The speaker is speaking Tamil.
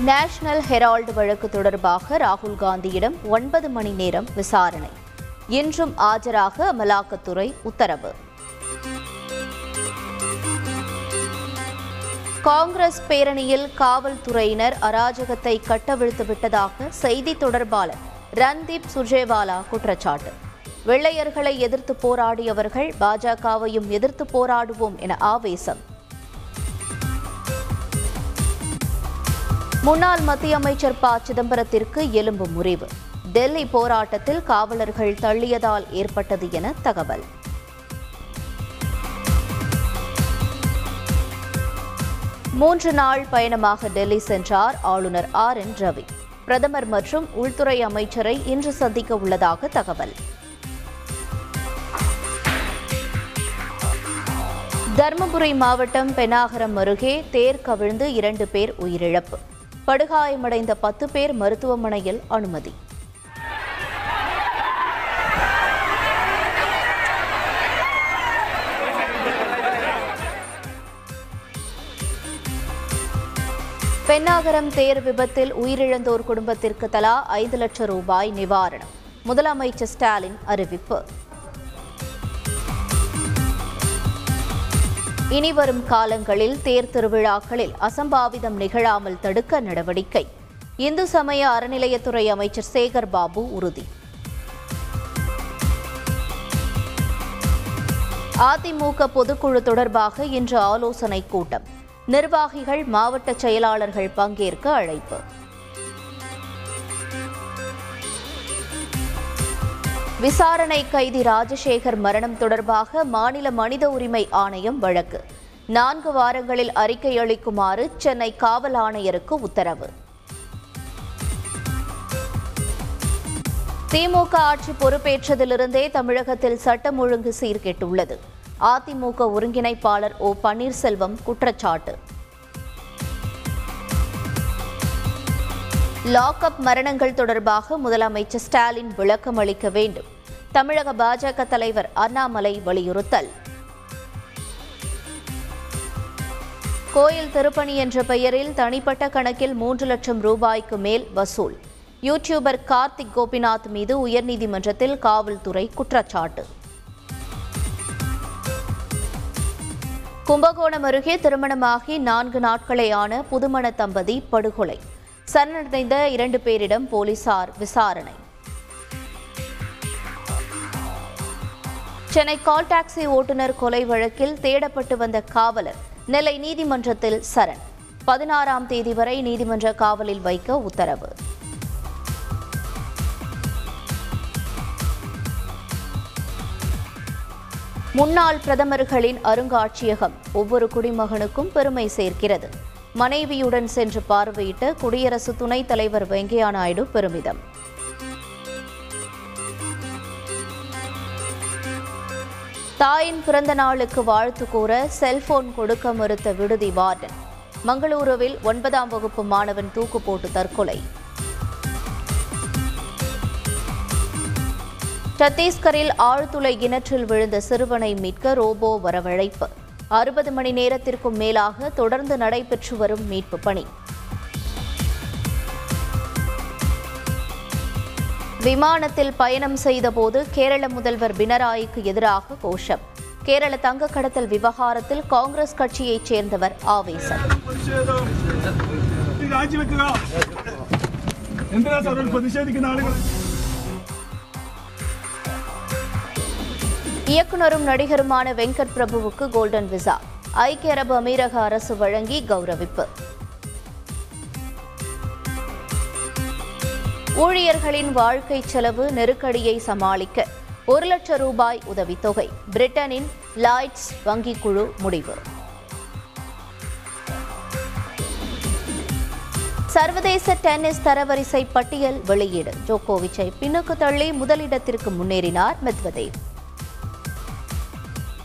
நேஷனல் ஹெரால்டு வழக்கு தொடர்பாக ராகுல் காந்தியிடம் ஒன்பது மணி நேரம் விசாரணை. இன்றும் ஆஜராக அமலாக்கத்துறை உத்தரவு. காங்கிரஸ் பேரணியில் காவல்துறையினர் அராஜகத்தை கட்டவிழ்த்து விட்டதாக செய்தி தொடர்பாளர் ரன்தீப் சுர்ஜேவாலா குற்றச்சாட்டு. வெள்ளையர்களை எதிர்த்து போராடியவர்கள் பாஜகவையும் எதிர்த்து போராடுவோம் என ஆவேசம். முன்னாள் மத்திய அமைச்சர் ப. சிதம்பரத்திற்கு எலும்பு முறிவு. டெல்லி போராட்டத்தில் காவலர்கள் தள்ளியதால் ஏற்பட்டது என தகவல். மூன்று நாள் பயணமாக டெல்லி சென்றார் ஆளுநர் ஆர். என். ரவி. பிரதமர் மற்றும் உள்துறை அமைச்சரை இன்று சந்திக்க உள்ளதாக தகவல். தருமபுரி மாவட்டம் பெனாகரம் அருகே தேர் கவிழ்ந்து இரண்டு பேர் உயிரிழப்பு. படுகாயமடைந்த பத்து பேர் மருத்துவமனையில் அனுமதி. பென்னாகரம் தேர் விபத்தில் உயிரிழந்தோர் குடும்பத்திற்கு தலா ஐந்து லட்சம் ரூபாய் நிவாரணம். முதலமைச்சர் ஸ்டாலின் அறிவிப்பு. இனி வரும் காலங்களில் தேர் திருவிழாக்களில் அசம்பாவிதம் நிகழாமல் தடுக்க நடவடிக்கை. இந்து சமய அறநிலையத்துறை அமைச்சர் சேகர் பாபு உறுதி. அதிமுக பொதுக்குழு தொடர்பாக இன்று ஆலோசனை கூட்டம். நிர்வாகிகள் மாவட்ட செயலாளர்கள் பங்கேற்க அழைப்பு. விசாரணை கைதி ராஜசேகர் மரணம் தொடர்பாக மாநில மனித உரிமை ஆணையம் வழக்கு. நான்கு வாரங்களில் அறிக்கை அளிக்குமாறு சென்னை காவல் ஆணையருக்கு உத்தரவு. திமுக ஆட்சி பொறுப்பேற்றதிலிருந்தே தமிழகத்தில் சட்டம் ஒழுங்கு சீர்கெட்டுள்ளது. அதிமுக ஒருங்கிணைப்பாளர் ஓ பன்னீர்செல்வம் குற்றச்சாட்டு. லாக் அப் மரணங்கள் தொடர்பாக முதலமைச்சர் ஸ்டாலின் விளக்கம் அளிக்க வேண்டும். தமிழக பாஜக தலைவர் அண்ணாமலை வலியுறுத்தல். கோயில் திருப்பணி என்ற பெயரில் தனிப்பட்ட கணக்கில் மூன்று லட்சம் ரூபாய்க்கு மேல் வசூல். யூடியூபர் கார்த்திக் கோபிநாத் மீது உயர்நீதிமன்றத்தில் காவல்துறை குற்றச்சாட்டு. கும்பகோணம் அருகே திருமணமாகி நான்கு நாட்களே ஆன புதுமண தம்பதி படுகொலை. சரணடைந்த இரண்டு பேரிடம் போலீசார் விசாரணை. சென்னை கால் டாக்ஸி ஓட்டுநர் கொலை வழக்கில் தேடப்பட்டு வந்த காவலர் நெல்லை நீதிமன்றத்தில் சரண். பதினாறாம் தேதி வரை நீதிமன்ற காவலில் வைக்க உத்தரவு. முன்னாள் பிரதமர்களின் அருங்காட்சியகம் ஒவ்வொரு குடிமகனுக்கும் பெருமை சேர்க்கிறது. மனைவியுடன் சென்று பார்வையிட்ட குடியரசு துணைத் தலைவர் வெங்கையா நாயுடு பெருமிதம். தாயின் பிறந்த நாளுக்கு வாழ்த்து கூற செல்போன் கொடுக்க மறுத்த விடுதி வார்டன். மங்களூருவில் ஒன்பதாம் வகுப்பு மாணவன் தூக்கு போட்டு தற்கொலை. சத்தீஸ்கரில் ஆழ்துளை கிணற்றில் விழுந்த சிறுவனை மீட்க ரோபோ வரவழைப்பு. அறுபது மணி நேரத்திற்கும் மேலாக தொடர்ந்து நடைபெற்று வரும் மீட்பு பணி விமானத்தில் பயணம் செய்தபோது கேரள முதல்வர் பினராயிக்கு எதிராக கோஷம் கேரள தங்க கடத்தல் விவகாரத்தில் காங்கிரஸ் கட்சியைச் சேர்ந்தவர் ஆவேசம் പ്രതിഷേധം ഇത് രാജിവെക്കുക എന്തിനാ സാർ ഒരു പ്രതിഷേധിക്കുന്ന ആളുകൾ இயக்குனரும் நடிகருமான வெங்கட் பிரபுவுக்கு கோல்டன் விசா ஐக்கிய அரபு அமீரக அரசு வழங்கி கௌரவிப்பு. ஊழியர்களின் வாழ்க்கை செலவு நெருக்கடியை சமாளிக்க ஒரு லட்சம் ரூபாய் உதவித்தொகை. பிரிட்டனின் லாய்ட்ஸ் வங்கிக் குழு முடிவு. சர்வதேச டென்னிஸ் தரவரிசை பட்டியல் வெளியீடு. ஜோகோவிச்சை பின்னுக்கு தள்ளி முதலிடத்திற்கு முன்னேறினார் மெத்வதேவ்.